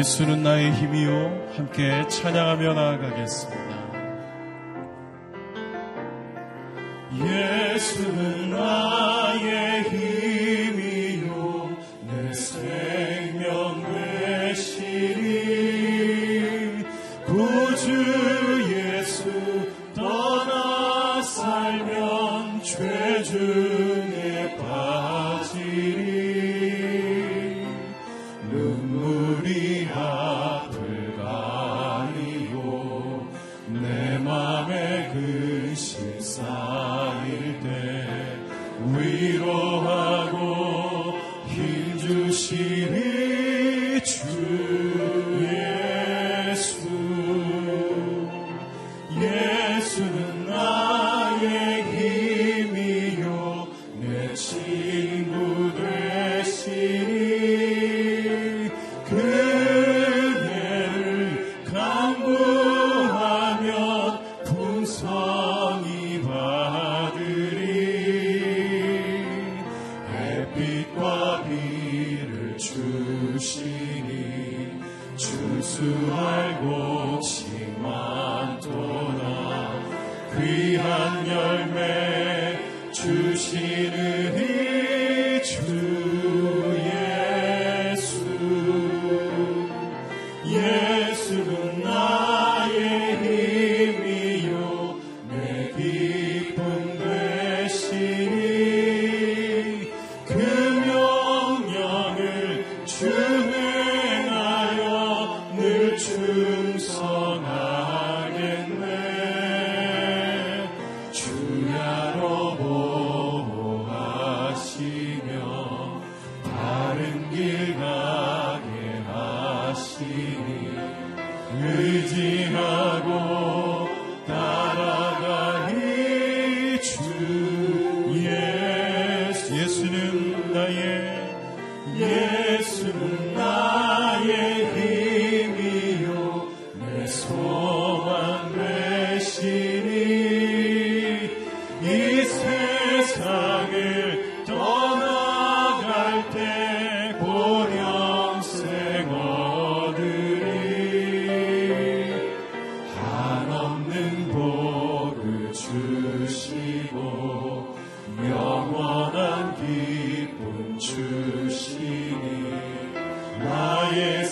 예수는 나의 힘이요 함께 찬양하며 나아가겠습니다. 예수는 나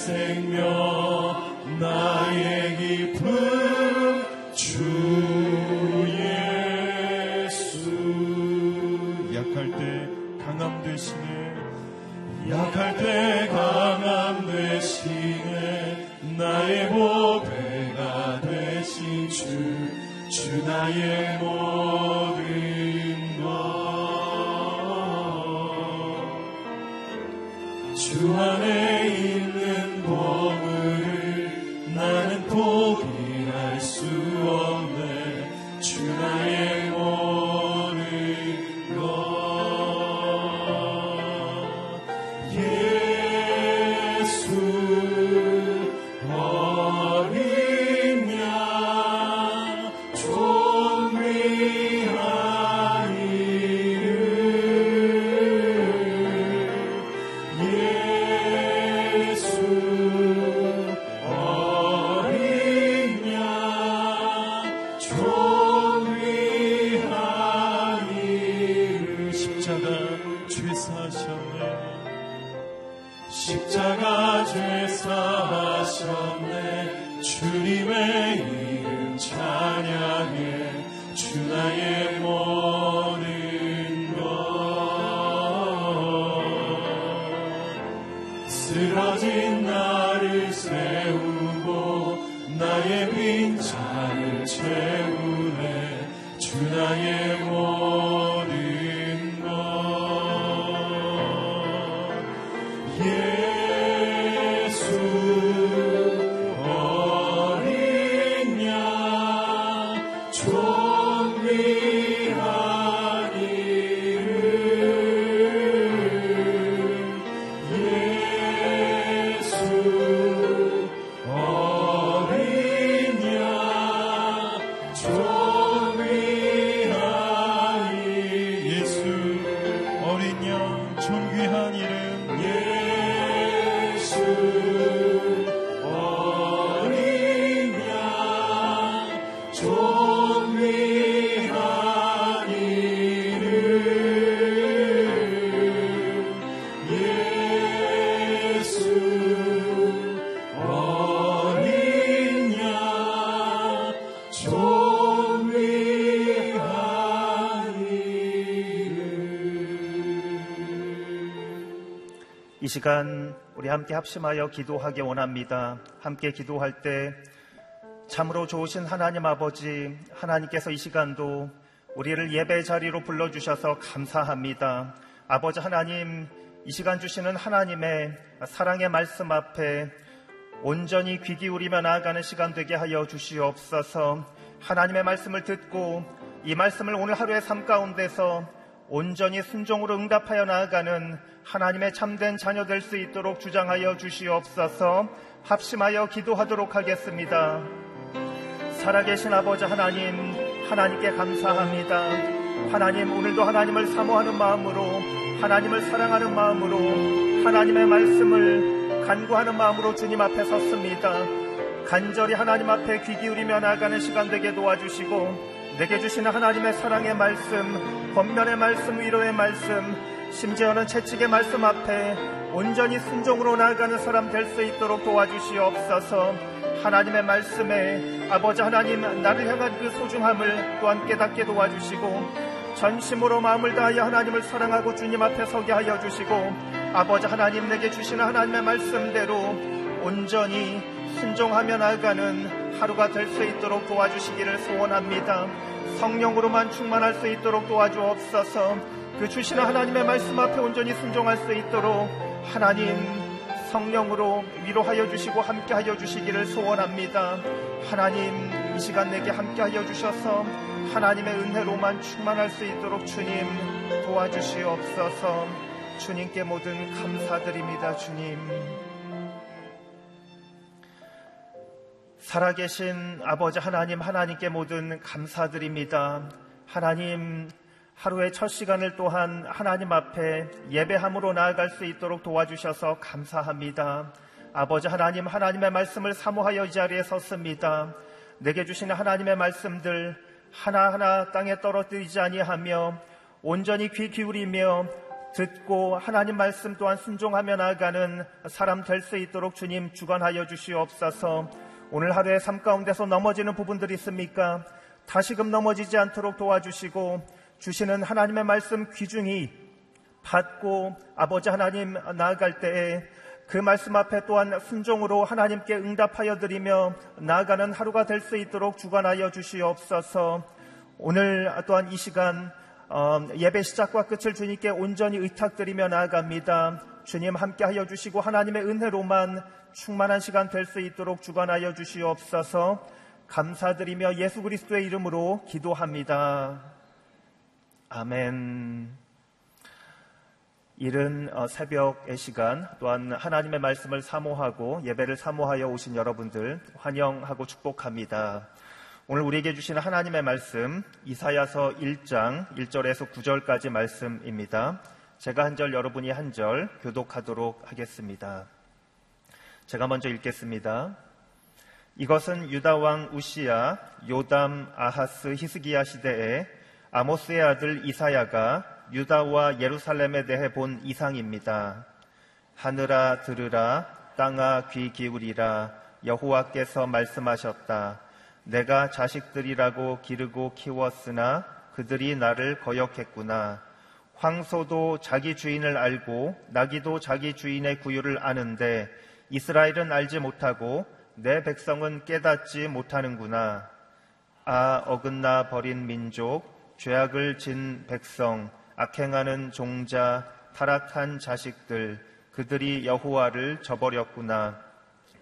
생명 나의 기쁨 주 예수. 약할 때 강함 되시네. 나의 보배가 되신 주 주 나의 이 시간 우리 함께 합심하여 기도하기 원합니다. 함께 기도할 때 참으로 좋으신 하나님 아버지, 하나님께서 이 시간도 우리를 예배 자리로 불러주셔서 감사합니다. 아버지 하나님, 이 시간 주시는 하나님의 사랑의 말씀 앞에 온전히 귀 기울이며 나아가는 시간 되게 하여 주시옵소서 하나님의 말씀을 듣고 이 말씀을 오늘 하루의 삶 가운데서 온전히 순종으로 응답하여 나아가는 하나님의 참된 자녀 될 수 있도록 주장하여 주시옵소서 합심하여 기도하도록 하겠습니다. 살아계신 아버지 하나님, 하나님께 감사합니다. 하나님, 오늘도 하나님을 사모하는 마음으로, 하나님을 사랑하는 마음으로, 하나님의 말씀을 간구하는 마음으로 주님 앞에 섰습니다. 간절히 하나님 앞에 귀 기울이며 나아가는 시간 되게 도와주시고, 내게 주시는 하나님의 사랑의 말씀, 권면의 말씀, 위로의 말씀, 심지어는 채찍의 말씀 앞에 온전히 순종으로 나아가는 사람 될 수 있도록 도와주시옵소서. 하나님의 말씀에 아버지 하나님 나를 향한 그 소중함을 또한 깨닫게 도와주시고 전심으로 마음을 다하여 하나님을 사랑하고 주님 앞에 서게 하여 주시고 아버지 하나님 내게 주시는 하나님의 말씀대로 온전히 순종하며 나아가는 하루가 될 수 있도록 도와주시기를 소원합니다. 성령으로만 충만할 수 있도록 도와주옵소서. 그 주시는 하나님의 말씀 앞에 온전히 순종할 수 있도록 하나님 성령으로 위로하여 주시고 함께하여 주시기를 소원합니다. 하나님 이 시간 내게 함께하여 주셔서 하나님의 은혜로만 충만할 수 있도록 주님 도와주시옵소서. 주님께 모든 감사드립니다, 주님. 살아계신 아버지 하나님, 하나님께 모든 감사드립니다. 하나님, 하루의 첫 시간을 또한 하나님 앞에 예배함으로 나아갈 수 있도록 도와주셔서 감사합니다. 아버지 하나님, 하나님의 말씀을 사모하여 이 자리에 섰습니다. 내게 주시는 하나님의 말씀들 하나하나 땅에 떨어뜨리지 아니하며 온전히 귀 기울이며 듣고 하나님 말씀 또한 순종하며 나아가는 사람 될 수 있도록 주님 주관하여 주시옵소서. 오늘 하루의 삶 가운데서 넘어지는 부분들이 있습니까? 다시금 넘어지지 않도록 도와주시고 주시는 하나님의 말씀 귀중히 받고 아버지 하나님 나아갈 때에 그 말씀 앞에 또한 순종으로 하나님께 응답하여 드리며 나아가는 하루가 될 수 있도록 주관하여 주시옵소서 오늘 또한 이 시간 어, 예배 시작과 끝을 주님께 온전히 의탁드리며 나아갑니다. 주님 함께하여 주시고 하나님의 은혜로만 충만한 시간 될 수 있도록 주관하여 주시옵소서 감사드리며 예수 그리스도의 이름으로 기도합니다. 아멘. 이른 어, 새벽의 시간 또한 하나님의 말씀을 사모하고 예배를 사모하여 오신 여러분들 환영하고 축복합니다. 오늘 우리에게 주시는 하나님의 말씀 이사야서 1장 1절에서 9절까지 말씀입니다. 제가 한 절 여러분이 한 절 교독하도록 하겠습니다. 제가 먼저 읽겠습니다. 이것은 유다 왕 우시야, 요담, 아하스, 히스기야 시대에 아모스의 아들 이사야가 유다와 예루살렘에 대해 본 이상입니다. 하늘아 들으라, 땅아 귀 기울이라, 여호와께서 말씀하셨다. 내가 자식들이라고 기르고 키웠으나 그들이 나를 거역했구나. 황소도 자기 주인을 알고 나기도 자기 주인의 구유를 아는데 이스라엘은 알지 못하고 내 백성은 깨닫지 못하는구나. 아, 어긋나 버린 민족, 죄악을 진 백성, 악행하는 종자, 타락한 자식들, 그들이 여호와를 저버렸구나.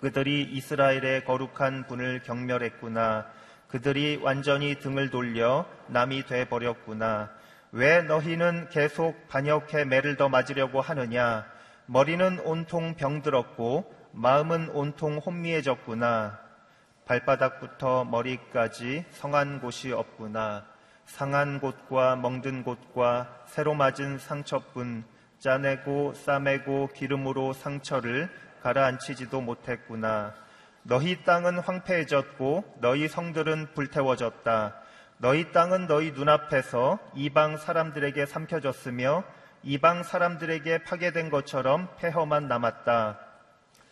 그들이 이스라엘의 거룩한 분을 경멸했구나. 그들이 완전히 등을 돌려 남이 돼 버렸구나. 왜 너희는 계속 반역해 매를 더 맞으려고 하느냐? 머리는 온통 병들었고 마음은 온통 혼미해졌구나. 발바닥부터 머리까지 성한 곳이 없구나. 상한 곳과 멍든 곳과 새로 맞은 상처뿐 짜내고 싸매고 기름으로 상처를 가라앉히지도 못했구나. 너희 땅은 황폐해졌고 너희 성들은 불태워졌다. 너희 땅은 너희 눈앞에서 이방 사람들에게 삼켜졌으며 이방 사람들에게 파괴된 것처럼 폐허만 남았다.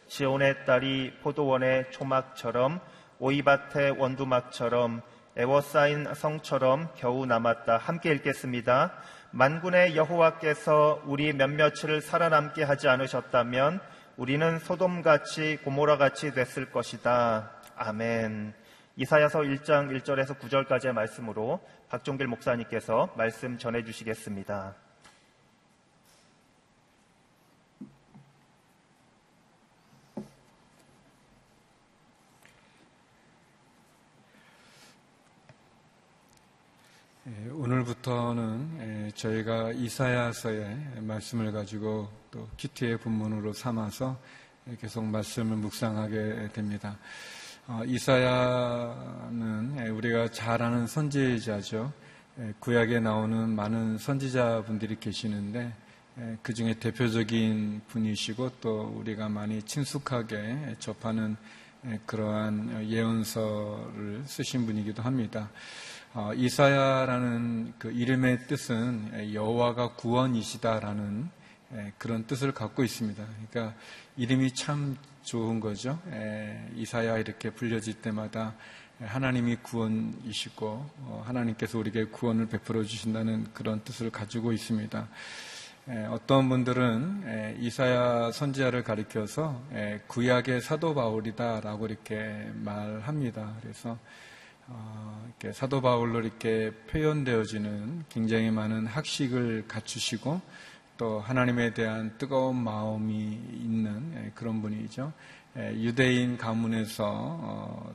시온의 딸이 포도원의 초막처럼 오이밭의 원두막처럼 애워싸인 성처럼 겨우 남았다. 함께 읽겠습니다. 만군의 여호와께서 우리 몇몇을 살아남게 하지 않으셨다면 우리는 소돔같이 고모라같이 됐을 것이다. 아멘. 이사야서 1장 1절에서 9절까지의 말씀으로 박종길 목사님께서 말씀 전해 주시겠습니다. 예, 오늘부터는 예, 저희가 이사야서의 말씀을 가지고 또 키트의 본문으로 삼아서 예, 계속 말씀을 묵상하게 됩니다. 어, 이사야는 우리가 잘 아는 선지자죠. 구약에 나오는 많은 선지자분들이 계시는데 그 중에 대표적인 분이시고 또 우리가 많이 친숙하게 접하는 그러한 예언서를 쓰신 분이기도 합니다. 어, 이사야라는 그 이름의 뜻은 여호와가 구원이시다라는 그런 뜻을 갖고 있습니다. 그러니까 이름이 참 좋은 거죠. 이사야 이렇게 불려질 때마다 하나님이 구원이시고 어, 하나님께서 우리에게 구원을 베풀어 주신다는 그런 뜻을 가지고 있습니다. 어떤 분들은 이사야 선지자를 가리켜서 구약의 사도 바울이다라고 이렇게 말합니다. 그래서 어, 이렇게 사도 바울로 이렇게 표현되어지는 굉장히 많은 학식을 갖추시고 또 하나님에 대한 뜨거운 마음이 있는 예, 그런 분이죠. 예, 유대인 가문에서 어,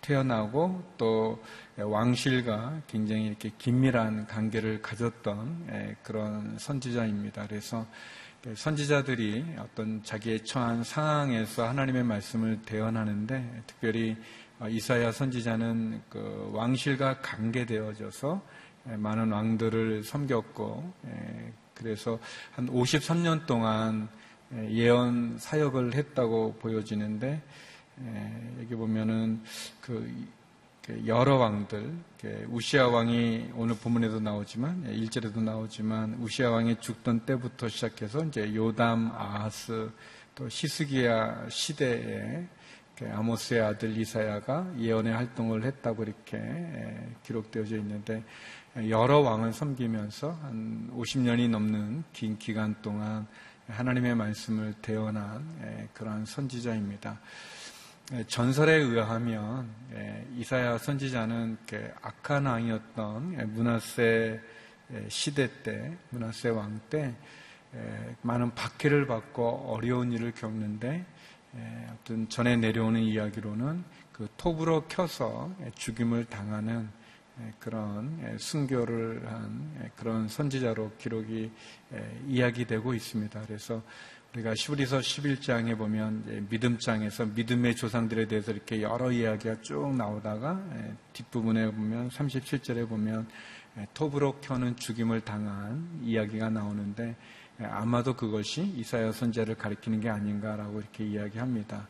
태어나고 또 왕실과 굉장히 이렇게 긴밀한 관계를 가졌던 예, 그런 선지자입니다. 그래서 선지자들이 어떤 자기의 처한 상황에서 하나님의 말씀을 대언하는데 특별히 어, 이사야 선지자는 그 왕실과 관계되어져서 많은 왕들을 섬겼고 그래서 한 53년 동안 예언 사역을 했다고 보여지는데 여기 보면은 그 여러 왕들 우시아 왕이 오늘 본문에도 나오지만 일절에도 나오지만 우시아 왕이 죽던 때부터 시작해서 이제 요담 아하스 또 시스기야 시대에 아모스의 아들 이사야가 예언의 활동을 했다고 이렇게 기록되어져 있는데 여러 왕을 섬기면서 한 50년이 넘는 긴 기간 동안 하나님의 말씀을 대언한 그러한 선지자입니다. 전설에 의하면 이사야 선지자는 악한 왕이었던 문하세 시대 때, 문하세 왕 때 많은 박해를 받고 어려운 일을 겪는데 어떤 전에 내려오는 이야기로는 그 톱으로 켜서 죽임을 당하는 그런 순교를 한 그런 선지자로 기록이 이야기되고 있습니다. 그래서 우리가 시브리서 11장에 보면 믿음장에서 믿음의 조상들에 대해서 이렇게 여러 이야기가 쭉 나오다가 뒷부분에 보면 37절에 보면 톱으로 켜는 죽임을 당한 이야기가 나오는데 아마도 그것이 이사야 선지자를 가리키는 게 아닌가라고 이렇게 이야기합니다.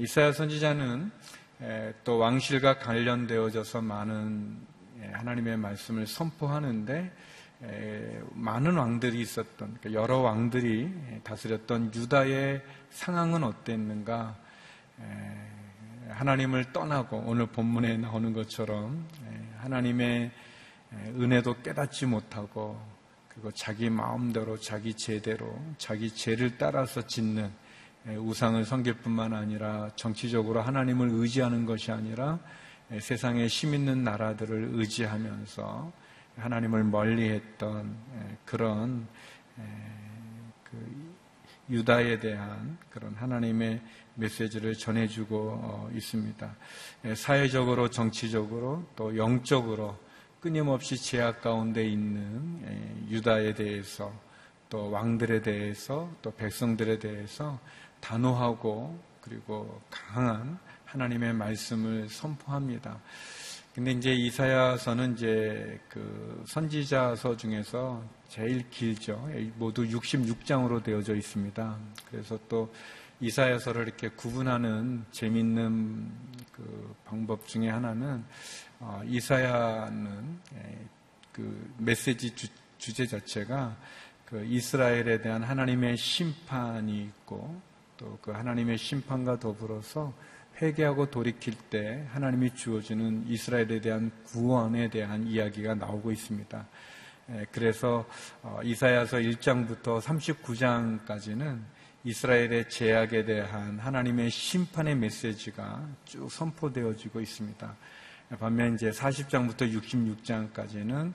이사야 선지자는 또 왕실과 관련되어져서 많은 하나님의 말씀을 선포하는데 많은 왕들이 있었던 그러니까 여러 왕들이 다스렸던 유다의 상황은 어땠는가? 하나님을 떠나고 오늘 본문에 나오는 것처럼 하나님의 은혜도 깨닫지 못하고 그리고 자기 마음대로 자기 제대로 자기 죄를 따라서 짓는 우상을 섬길 뿐만 아니라 정치적으로 하나님을 의지하는 것이 아니라 세상에 힘 있는 나라들을 의지하면서 하나님을 멀리했던 그런 그 유다에 대한 그런 하나님의 메시지를 전해주고 어, 있습니다. 사회적으로, 정치적으로, 또 영적으로 끊임없이 제약 가운데 있는 예, 유다에 대해서 또 왕들에 대해서 또 백성들에 대해서 단호하고 그리고 강한 하나님의 말씀을 선포합니다. 근데 이제 이사야서는 이제 그 선지자서 중에서 제일 길죠. 모두 66장으로 되어져 있습니다. 그래서 또 이사야서를 이렇게 구분하는 재밌는 그 방법 중에 하나는 어, 이사야는 예, 그 메시지 주, 제 자체가 그 이스라엘에 대한 하나님의 심판이 있고 또 그 하나님의 심판과 더불어서 회개하고 돌이킬 때 하나님이 주어주는 이스라엘에 대한 구원에 대한 이야기가 나오고 있습니다. 그래서 어, 이사야서 1장부터 39장까지는 이스라엘의 제약에 대한 하나님의 심판의 메시지가 쭉 선포되어지고 있습니다. 반면 이제 40장부터 66장까지는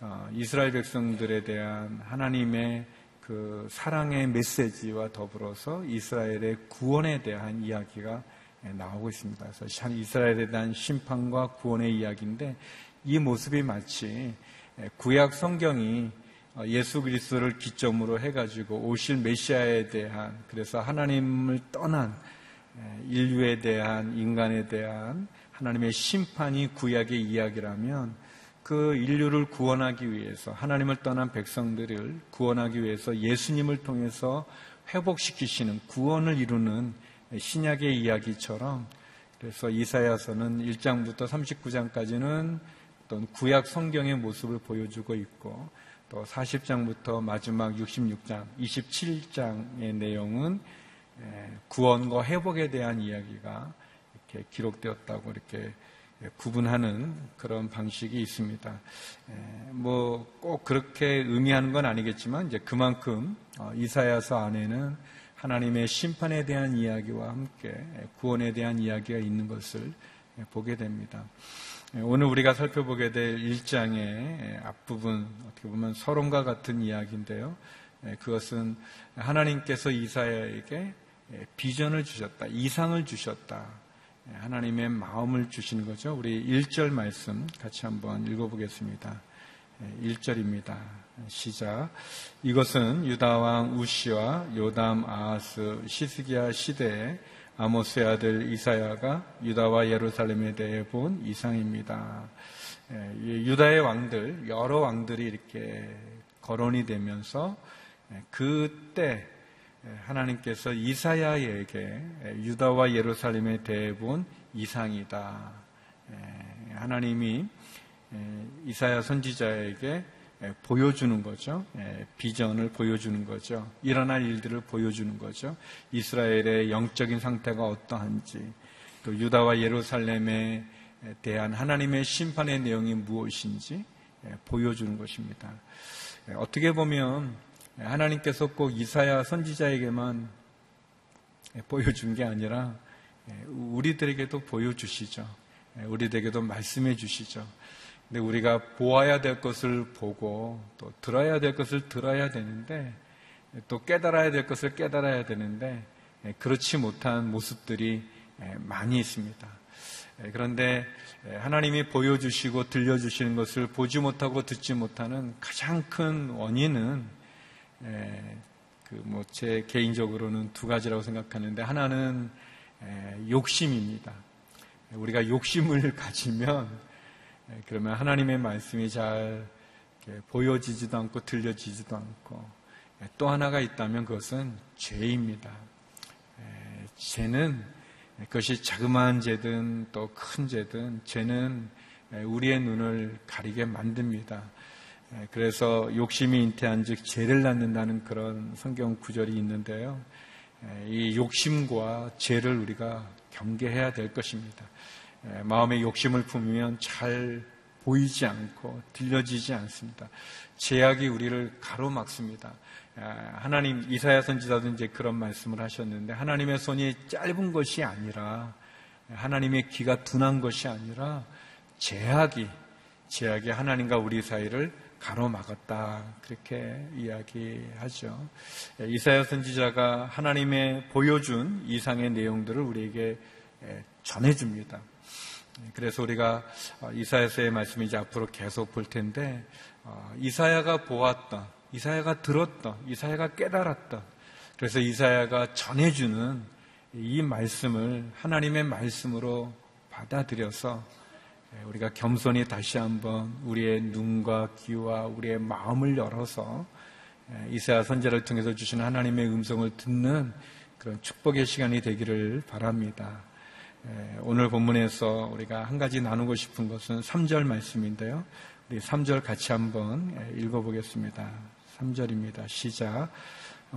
어, 이스라엘 백성들에 대한 하나님의 그 사랑의 메시지와 더불어서 이스라엘의 구원에 대한 이야기가 나오고 있습니다. 그래서 이스라엘에 대한 심판과 구원의 이야기인데 이 모습이 마치 구약 성경이 어, 예수 그리스도를 기점으로 해가지고 오실 메시아에 대한 그래서 하나님을 떠난 인류에 대한 인간에 대한 하나님의 심판이 구약의 이야기라면 그 인류를 구원하기 위해서 하나님을 떠난 백성들을 구원하기 위해서 예수님을 통해서 회복시키시는 구원을 이루는 신약의 이야기처럼 그래서 이사야서는 1장부터 39장까지는 어떤 구약 성경의 모습을 보여주고 있고 또 40장부터 마지막 66장, 27장의 내용은 구원과 회복에 대한 이야기가 이렇게 기록되었다고 이렇게 구분하는 그런 방식이 있습니다. 뭐 꼭 그렇게 의미하는 건 아니겠지만 이제 그만큼 어, 이사야서 안에는 하나님의 심판에 대한 이야기와 함께 구원에 대한 이야기가 있는 것을 보게 됩니다. 오늘 우리가 살펴보게 될 1장의 앞부분 어떻게 보면 서론과 같은 이야기인데요. 그것은 하나님께서 이사야에게 비전을 주셨다. 이상을 주셨다. 하나님의 마음을 주시는 거죠. 우리 1절 말씀 같이 한번 읽어보겠습니다. 1절입니다. 시작. 이것은 유다왕 우시와 요담 아하스 시스기야 시대에 아모스의 아들 이사야가 유다와 예루살렘에 대해 본 이상입니다. 유다의 왕들, 여러 왕들이 이렇게 거론이 되면서 그때 하나님께서 이사야에게 유다와 예루살렘에 대해 본 이상이다. 하나님이 이사야 선지자에게 보여주는 거죠. 비전을 보여주는 거죠. 일어날 일들을 보여주는 거죠. 이스라엘의 영적인 상태가 어떠한지, 또 유다와 예루살렘에 대한 하나님의 심판의 내용이 무엇인지 보여주는 것입니다. 어떻게 보면 하나님께서 꼭 이사야 선지자에게만 보여준 게 아니라 우리들에게도 보여주시죠. 우리들에게도 말씀해 주시죠. 근데 우리가 보아야 될 것을 보고 또 들어야 될 것을 들어야 되는데 또 깨달아야 될 것을 깨달아야 되는데 그렇지 못한 모습들이 많이 있습니다. 그런데 하나님이 보여주시고 들려주시는 것을 보지 못하고 듣지 못하는 가장 큰 원인은 그뭐 제 개인적으로는 두 가지라고 생각하는데 하나는 욕심입니다. 우리가 욕심을 가지면 그러면 하나님의 말씀이 잘 보여지지도 않고 들려지지도 않고 또 하나가 있다면 그것은 죄입니다. 죄는 그것이 자그마한 죄든 또 큰 죄든 죄는 우리의 눈을 가리게 만듭니다. 그래서 욕심이 잉태한 즉 죄를 낳는다는 그런 성경 구절이 있는데요. 이 욕심과 죄를 우리가 경계해야 될 것입니다. 마음의 욕심을 품으면 잘 보이지 않고 들려지지 않습니다. 제약이 우리를 가로막습니다. 하나님 이사야 선지자도 이제 그런 말씀을 하셨는데 하나님의 손이 짧은 것이 아니라 하나님의 귀가 둔한 것이 아니라 제약이 제약이 하나님과 우리 사이를 가로막았다 그렇게 이야기하죠. 이사야 선지자가 하나님의 보여준 이상의 내용들을 우리에게 전해줍니다. 그래서 우리가 어, 이사야서의 말씀이 이제 앞으로 계속 볼 텐데 어, 이사야가 보았던, 이사야가 들었던, 이사야가 깨달았던 그래서 이사야가 전해주는 이 말씀을 하나님의 말씀으로 받아들여서 예, 우리가 겸손히 다시 한번 우리의 눈과 귀와 우리의 마음을 열어서 예, 이사야 선제를 통해서 주시는 하나님의 음성을 듣는 그런 축복의 시간이 되기를 바랍니다. 예, 오늘 본문에서 우리가 한 가지 나누고 싶은 것은 3절 말씀인데요. 우리 3절 같이 한번 읽어보겠습니다. 3절입니다. 시작.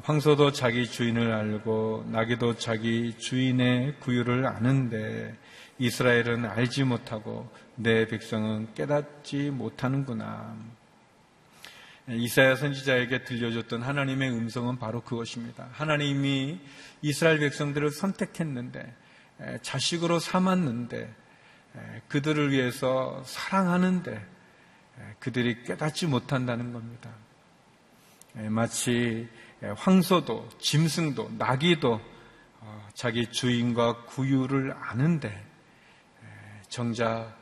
황소도 자기 주인을 알고 나귀도 자기 주인의 구유를 아는데 이스라엘은 알지 못하고 내 백성은 깨닫지 못하는구나. 이사야 선지자에게 들려줬던 하나님의 음성은 바로 그것입니다. 하나님이 이스라엘 백성들을 선택했는데 자식으로 삼았는데 그들을 위해서 사랑하는데 그들이 깨닫지 못한다는 겁니다. 마치 황소도 짐승도 나귀도 어, 자기 주인과 구유를 아는데 정작 어,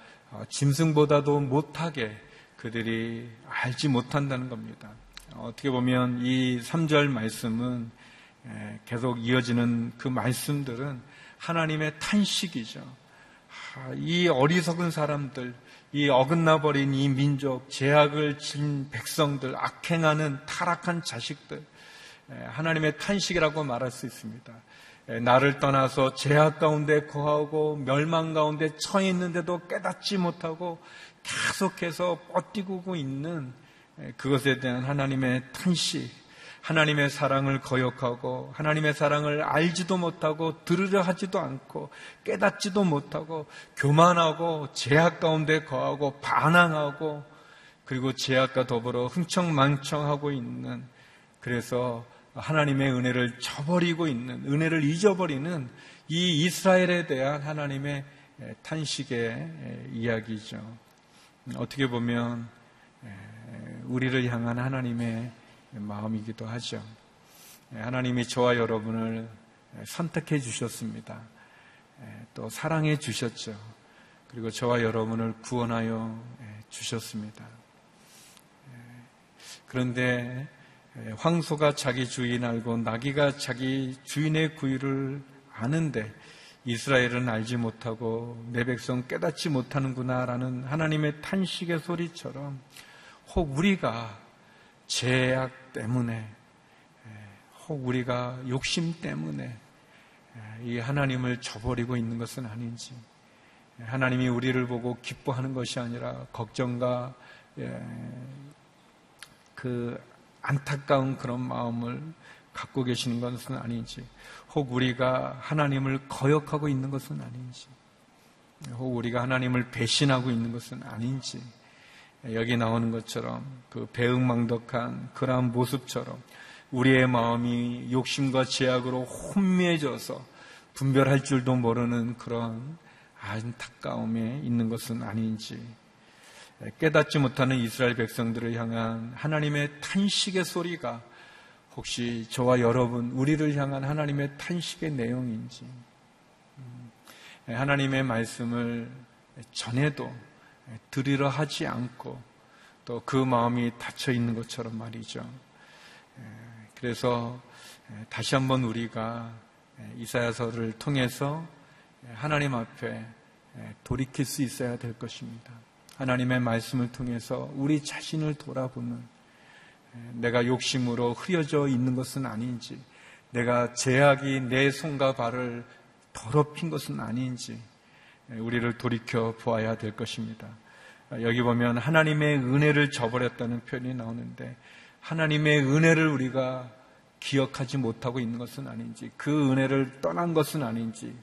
짐승보다도 못하게 그들이 알지 못한다는 겁니다. 어떻게 보면 이 3절 말씀은 계속 이어지는 그 말씀들은 하나님의 탄식이죠. 이 어리석은 사람들, 이 어긋나버린 이 민족, 제약을 진 백성들, 악행하는 타락한 자식들, 하나님의 탄식이라고 말할 수 있습니다. 나를 떠나서 제약 가운데 거하고 멸망 가운데 처해 있는데도 깨닫지 못하고 계속해서 뻗디고 있는 그것에 대한 하나님의 탄식, 하나님의 사랑을 거역하고 하나님의 사랑을 알지도 못하고 들으려 하지도 않고 깨닫지도 못하고 교만하고 제약 가운데 거하고 반항하고 그리고 제약과 더불어 흥청망청하고 있는 그래서 하나님의 은혜를 저버리고 있는 은혜를 잊어버리는 이 이스라엘에 대한 하나님의 탄식의 이야기죠. 어떻게 보면 우리를 향한 하나님의 마음이기도 하죠. 하나님이 저와 여러분을 선택해 주셨습니다. 또 사랑해 주셨죠. 그리고 저와 여러분을 구원하여 주셨습니다. 그런데 황소가 자기 주인 알고 나귀가 자기 주인의 구유를 아는데 이스라엘은 알지 못하고 내 백성 깨닫지 못하는구나라는 하나님의 탄식의 소리처럼 혹 우리가 죄악 때문에 혹 우리가 욕심 때문에 이 하나님을 저버리고 있는 것은 아닌지 하나님이 우리를 보고 기뻐하는 것이 아니라 걱정과 그 안타까운 그런 마음을 갖고 계시는 것은 아닌지 혹 우리가 하나님을 거역하고 있는 것은 아닌지 혹 우리가 하나님을 배신하고 있는 것은 아닌지 여기 나오는 것처럼 그 배응망덕한 그러한 모습처럼 우리의 마음이 욕심과 제약으로 혼미해져서 분별할 줄도 모르는 그런 안타까움에 있는 것은 아닌지 깨닫지 못하는 이스라엘 백성들을 향한 하나님의 탄식의 소리가 혹시 저와 여러분, 우리를 향한 하나님의 탄식의 내용인지, 음, 하나님의 말씀을 전해도 드리러 하지 않고 또 그 마음이 닫혀 있는 것처럼 말이죠. 그래서 다시 한번 우리가 이사야서를 통해서 하나님 앞에 돌이킬 수 있어야 될 것입니다. 하나님의 말씀을 통해서 우리 자신을 돌아보는 내가 욕심으로 흐려져 있는 것은 아닌지, 내가 제약이 내 손과 발을 더럽힌 것은 아닌지, 우리를 돌이켜 보아야 될 것입니다. 여기 보면 하나님의 은혜를 저버렸다는 표현이 나오는데 하나님의 은혜를 우리가 기억하지 못하고 있는 것은 아닌지 그 은혜를 떠난 것은 아닌지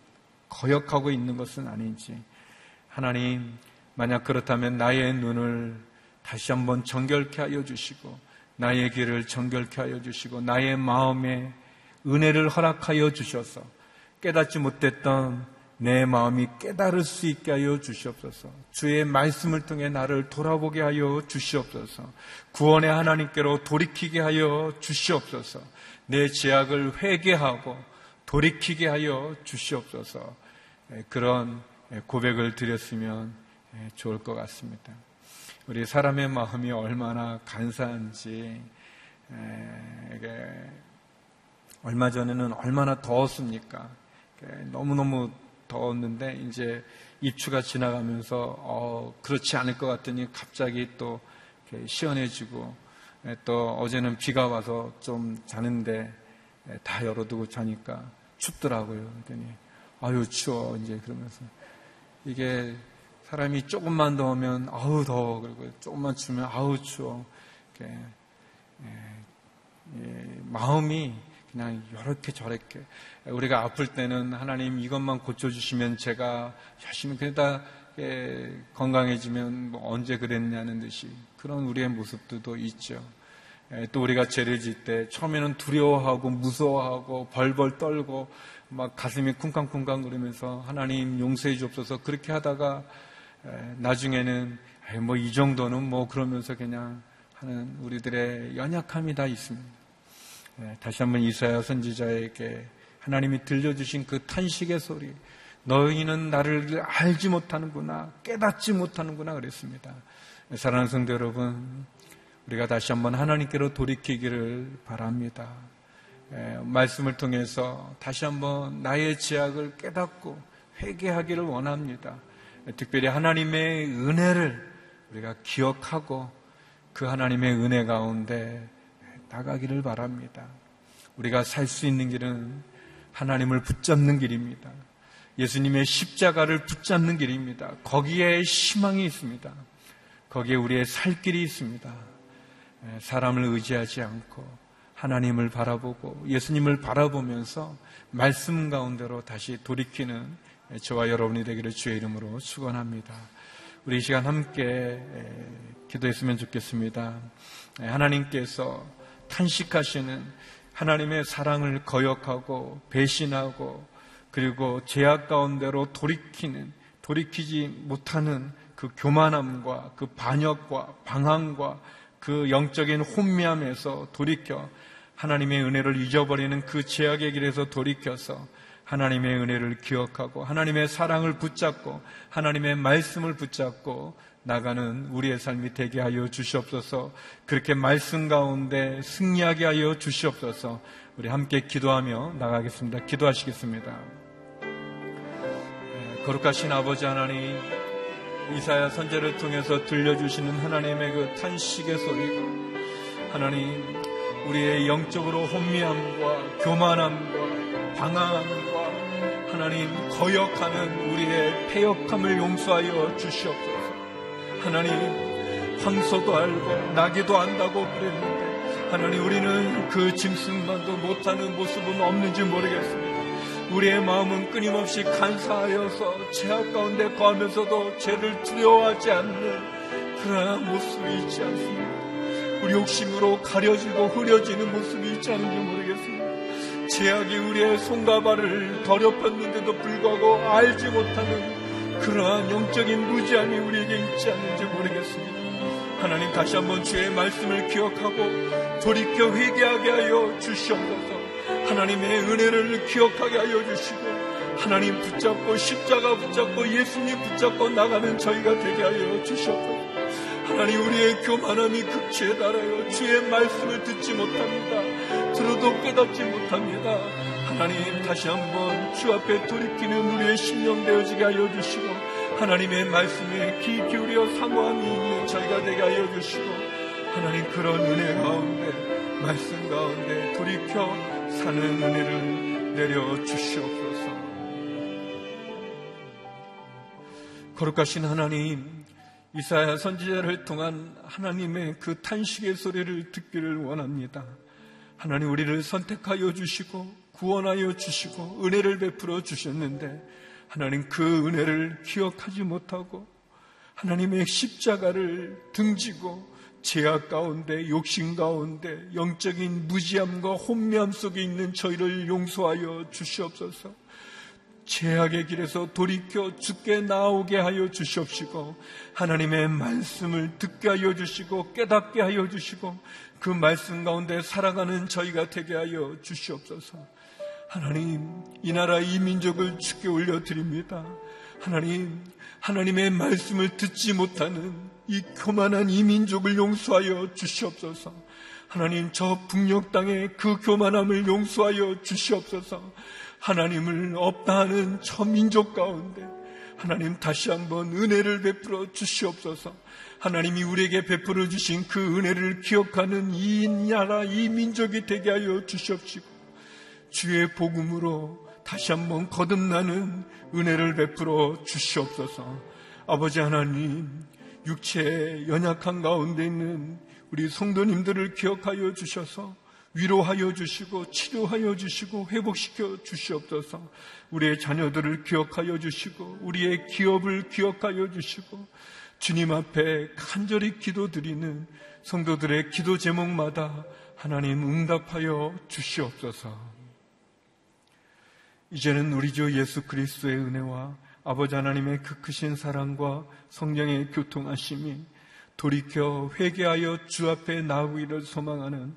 거역하고 있는 것은 아닌지 하나님 만약 그렇다면 나의 눈을 다시 한번 정결케 하여 주시고 나의 길을 정결케 하여 주시고 나의 마음에 은혜를 허락하여 주셔서 깨닫지 못했던 내 마음이 깨달을 수 있게 하여 주시옵소서. 주의 말씀을 통해 나를 돌아보게 하여 주시옵소서. 구원의 하나님께로 돌이키게 하여 주시옵소서. 내 죄악을 회개하고 돌이키게 하여 주시옵소서. 그런 고백을 드렸으면 좋을 것 같습니다. 우리 사람의 마음이 얼마나 간사한지 얼마 전에는 얼마나 더웠습니까? 너무너무 더웠는데 이제 입추가 지나가면서 어, 그렇지 않을 것 같더니 갑자기 또 시원해지고 또 어제는 비가 와서 좀 자는데 다 열어두고 자니까 춥더라고요. 그랬더니 아유 추워 이제 그러면서 이게 사람이 조금만 더우면 아우 더워 그리고 조금만 추우면 아우 추워 이렇게 예, 마음이 그냥 이렇게 저렇게 우리가 아플 때는 하나님 이것만 고쳐주시면 제가 열심히 그러다 예, 건강해지면 뭐 언제 그랬냐는 듯이 그런 우리의 모습들도 있죠. 예, 또 우리가 죄를 질 때 처음에는 두려워하고 무서워하고 벌벌 떨고 막 가슴이 쿵쾅쿵쾅 그러면서 하나님 용서해 주옵소서 그렇게 하다가 예, 나중에는 뭐 이 정도는 뭐 그러면서 그냥 하는 우리들의 연약함이 다 있습니다. 다시 한번 이사야 선지자에게 하나님이 들려주신 그 탄식의 소리, 너희는 나를 알지 못하는구나, 깨닫지 못하는구나 그랬습니다. 사랑하는 성도 여러분, 우리가 다시 한번 하나님께로 돌이키기를 바랍니다. 말씀을 통해서 다시 한번 나의 죄악을 깨닫고 회개하기를 원합니다. 특별히 하나님의 은혜를 우리가 기억하고 그 하나님의 은혜 가운데 나가기를 바랍니다. 우리가 살 수 있는 길은 하나님을 붙잡는 길입니다. 예수님의 십자가를 붙잡는 길입니다. 거기에 희망이 있습니다. 거기에 우리의 살 길이 있습니다. 사람을 의지하지 않고 하나님을 바라보고 예수님을 바라보면서 말씀 가운데로 다시 돌이키는 저와 여러분이 되기를 주의 이름으로 축원합니다. 우리 이 시간 함께 기도했으면 좋겠습니다. 하나님께서 탄식하시는 하나님의 사랑을 거역하고 배신하고 그리고 죄악 가운데로 돌이키는 돌이키지 못하는 그 교만함과 그 반역과 방황과 그 영적인 혼미함에서 돌이켜 하나님의 은혜를 잊어버리는 그 죄악의 길에서 돌이켜서 하나님의 은혜를 기억하고 하나님의 사랑을 붙잡고 하나님의 말씀을 붙잡고 나가는 우리의 삶이 되게 하여 주시옵소서. 그렇게 말씀 가운데 승리하게 하여 주시옵소서. 우리 함께 기도하며 나가겠습니다. 기도하시겠습니다. 네, 거룩하신 아버지 하나님, 이사야 선제를 통해서 들려주시는 하나님의 그 탄식의 소리가 하나님, 우리의 영적으로 혼미함과 교만함과 방황함과 하나님 거역하는 우리의 폐역함을 용서하여 주시옵소서. 하나님 황소도 알고 나기도 안다고 그랬는데 하나님 우리는 그 짐승만도 못하는 모습은 없는지 모르겠습니다. 우리의 마음은 끊임없이 간사하여서 죄악 가운데 거하면서도 죄를 두려워하지 않는 그러한 모습이 있지 않습니다. 우리 욕심으로 가려지고 흐려지는 모습이 있지 않은지 모르겠습니다. 죄악이 우리의 손과 발을 더럽혔는데도 불구하고 알지 못하는 그러한 영적인 무지함이 우리에게 있지 않는지 모르겠습니다. 하나님 다시 한번 주의 말씀을 기억하고 돌이켜 회개하게 하여 주시옵소서. 하나님의 은혜를 기억하게 하여 주시고 하나님 붙잡고 십자가 붙잡고 예수님 붙잡고 나가는 저희가 되게 하여 주시옵소서. 하나님 우리의 교만함이 극치에 달하여 주의 말씀을 듣지 못합니다. 들어도 깨닫지 못합니다. 하나님 다시 한번 주 앞에 돌이키는 우리의 심령 되어지게 하여 주시고 하나님의 말씀에 귀 기울여 사모함이 있는 저희가 되게 하여 주시고 하나님 그런 은혜 가운데 말씀 가운데 돌이켜 사는 은혜를 내려 주시옵소서 거룩하신 하나님 이사야 선지자를 통한 하나님의 그 탄식의 소리를 듣기를 원합니다. 하나님 우리를 선택하여 주시고 구원하여 주시고 은혜를 베풀어 주셨는데 하나님 그 은혜를 기억하지 못하고 하나님의 십자가를 등지고 죄악 가운데 욕심 가운데 영적인 무지함과 혼미함 속에 있는 저희를 용서하여 주시옵소서. 죄악의 길에서 돌이켜 죽게 나오게 하여 주시옵시고 하나님의 말씀을 듣게 하여 주시고 깨닫게 하여 주시고 그 말씀 가운데 살아가는 저희가 되게 하여 주시옵소서. 하나님, 이 나라 이 민족을 주께 올려드립니다. 하나님, 하나님의 말씀을 듣지 못하는 이 교만한 이 민족을 용서하여 주시옵소서. 하나님, 저 북녘 땅의 그 교만함을 용서하여 주시옵소서. 하나님을 없다 하는 저 민족 가운데 하나님 다시 한번 은혜를 베풀어 주시옵소서. 하나님이 우리에게 베풀어 주신 그 은혜를 기억하는 이 나라, 이 민족이 되게 하여 주시옵시고 주의 복음으로 다시 한번 거듭나는 은혜를 베풀어 주시옵소서. 아버지 하나님, 육체의 연약한 가운데 있는 우리 성도님들을 기억하여 주셔서 위로하여 주시고 치료하여 주시고 회복시켜 주시옵소서. 우리의 자녀들을 기억하여 주시고 우리의 기업을 기억하여 주시고 주님 앞에 간절히 기도드리는 성도들의 기도 제목마다 하나님 응답하여 주시옵소서. 이제는 우리 주 예수 그리스도의 은혜와 아버지 하나님의 그 크신 사랑과 성령의 교통하심이 돌이켜 회개하여 주 앞에 나오기를 소망하는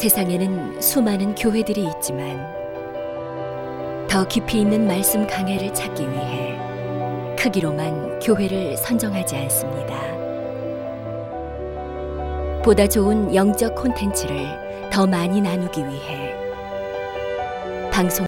세상에는 수많은 교회들이 있지만 더 깊이 있는 말씀 강해를 찾기 위해 크기로만 교회를 선정하지 않습니다. 보다 좋은 영적 콘텐츠를 더 많이 나누기 위해 방송